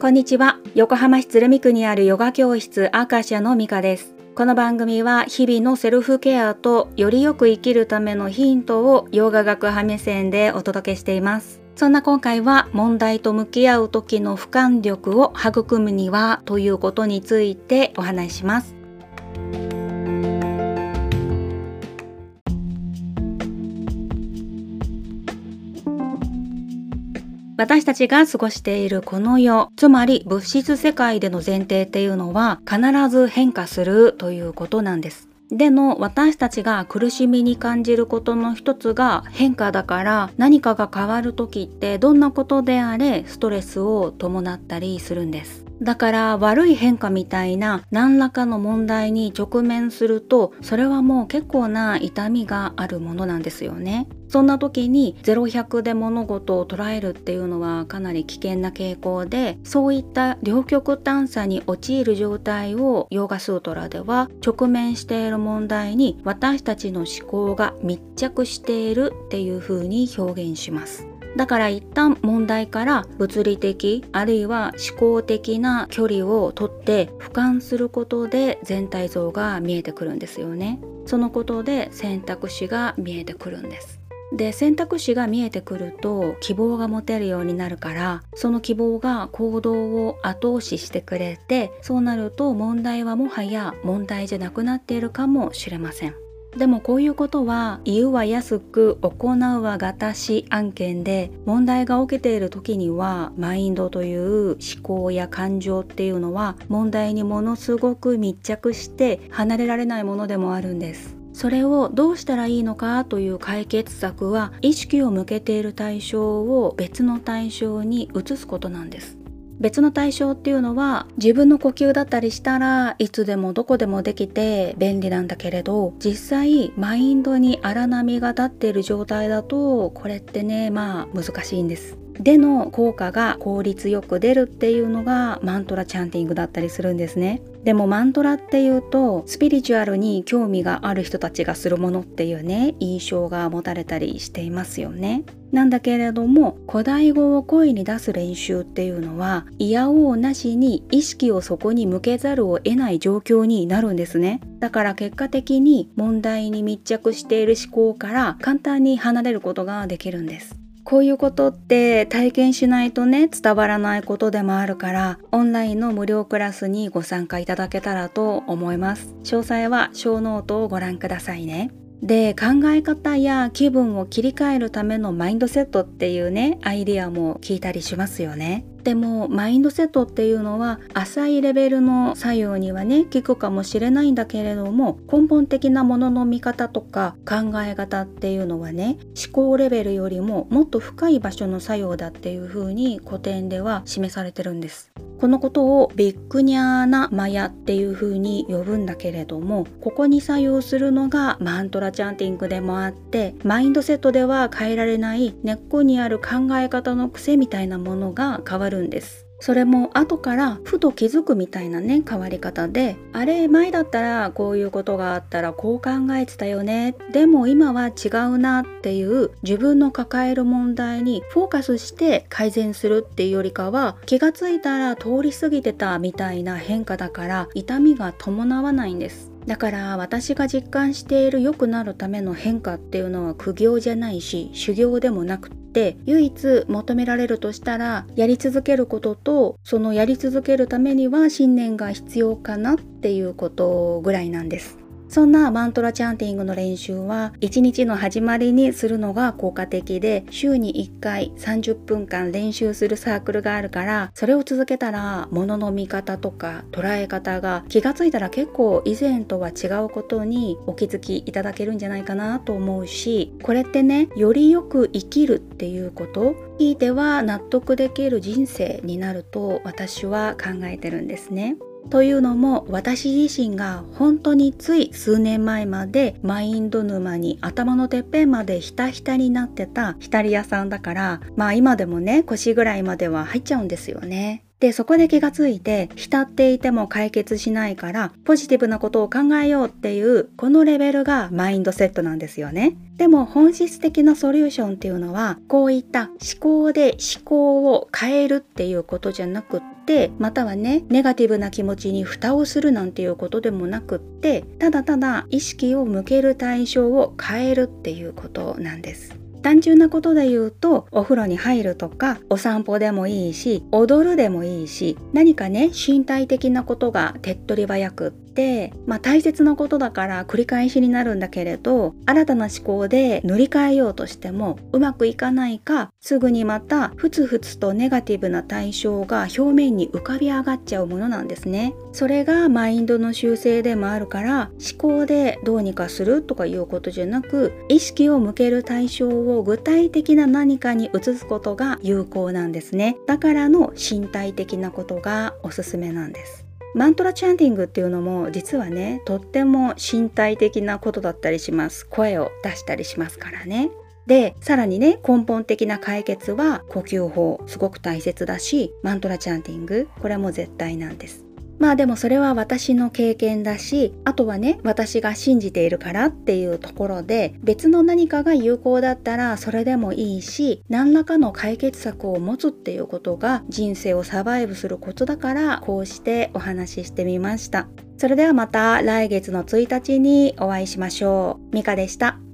こんにちは。横浜市鶴見区にあるヨガ教室アーカシアのミカです。この番組は日々のセルフケアとよりよく生きるためのヒントをヨガ学派目線でお届けしています。そんな今回は問題と向き合う時の俯瞰力を育むにはということについてお話しします。私たちが過ごしているこの世つまり物質世界での前提っていうのは必ず変化するということなんです。での私たちが苦しみに感じることの一つが変化だから何かが変わる時ってどんなことであれストレスを伴ったりするんです。だから悪い変化みたいな何らかの問題に直面するとそれはもう結構な痛みがあるものなんですよね。そんな時に0100で物事を捉えるっていうのはかなり危険な傾向でそういった両極端さに陥る状態をヨーガスートラでは直面している問題に私たちの思考が密着しているっていうふうに表現します。だから一旦問題から物理的あるいは思考的な距離をとって俯瞰することで全体像が見えてくるんですよね。そのことで選択肢が見えてくるんです。で選択肢が見えてくると希望が持てるようになるからその希望が行動を後押ししてくれてそうなると問題はもはや問題じゃなくなっているかもしれません。でもこういうことは言うは安く行うはがたし案件で問題が起きている時にはマインドという思考や感情っていうのは問題にものすごく密着して離れられないものでもあるんです。それをどうしたらいいのかという解決策は意識を向けている対象を別の対象に移すことなんです。別の対象っていうのは自分の呼吸だったりしたらいつでもどこでもできて便利なんだけれど実際マインドに荒波が立っている状態だとこれってねまあ難しいんです。での効果が効率よく出るっていうのがマントラチャンティングだったりするんですね。でもマントラっていうとスピリチュアルに興味がある人たちがするものっていうね印象が持たれたりしていますよね。なんだけれども古代語を声に出す練習っていうのは否応なしに意識をそこに向けざるを得ない状況になるんですねだから結果的に問題に密着している思考から簡単に離れることができるんですこういうことって体験しないとね伝わらないことでもあるからオンラインの無料クラスにご参加いただけたらと思います。詳細はショーノートをご覧くださいね。で考え方や気分を切り替えるためのマインドセットっていうねアイディアも聞いたりしますよね。でもマインドセットっていうのは浅いレベルの作用にはね効くかもしれないんだけれども根本的なものの見方とか考え方っていうのはね思考レベルよりももっと深い場所の作用だっていうふうに古典では示されてるんです。このことをビッグニャーナマヤっていう風に呼ぶんだけれどもここに作用するのがマントラチャンティングでもあってマインドセットでは変えられない根っこにある考え方の癖みたいなものが変わるんです。それも後からふと気づくみたいなね変わり方であれ前だったらこういうことがあったらこう考えてたよね。でも今は違うなっていう自分の抱える問題にフォーカスして改善するっていうよりかは気がついたら通り過ぎてたみたいな変化だから痛みが伴わないんです。だから私が実感している良くなるための変化っていうのは苦行じゃないし修行でもなくって唯一求められるとしたらやり続けることとそのやり続けるためには信念が必要かなっていうことぐらいなんです。そんなマントラチャンティングの練習は1日の始まりにするのが効果的で週に1回30分間練習するサークルがあるからそれを続けたら物の見方とか捉え方が気がついたら結構以前とは違うことにお気づきいただけるんじゃないかなと思うしこれってねよりよく生きるっていうことひいては納得できる人生になると私は考えてるんですね。というのも私自身が本当につい数年前までマインド沼に頭のてっぺんまでひたひたになってた浸り屋さんだからまあ今でもね腰ぐらいまでは入っちゃうんですよね。でそこで気がついて浸っていても解決しないからポジティブなことを考えようっていうこのレベルがマインドセットなんですよね。でも本質的なソリューションっていうのはこういった思考で思考を変えるっていうことじゃなくってまたはねネガティブな気持ちに蓋をするなんていうことでもなくってただただ意識を向ける対象を変えるっていうことなんです。単純なことで言うとお風呂に入るとかお散歩でもいいし踊るでもいいし何かね身体的なことが手っ取り早くってまあ大切なことだから繰り返しになるんだけれど新たな思考で塗り替えようとしてもうまくいかないかすぐにまたふつふつとネガティブな対象が表面に浮かび上がっちゃうものなんですね。それがマインドの修正でもあるから思考でどうにかするとかいうことじゃなく意識を向ける対象を具体的な何かに移すことが有効なんですね。だからの身体的なことがおすすめなんです。マントラチャンティングっていうのも実はねとっても身体的なことだったりします。声を出したりしますからね。でさらにね根本的な解決は呼吸法。すごく大切だしマントラチャンティング。これも絶対なんです。まあでもそれは私の経験だしあとはね私が信じているからっていうところで別の何かが有効だったらそれでもいいし何らかの解決策を持つっていうことが人生をサバイブすることだからこうしてお話ししてみました。それではまた来月の1日にお会いしましょう。ミカでした。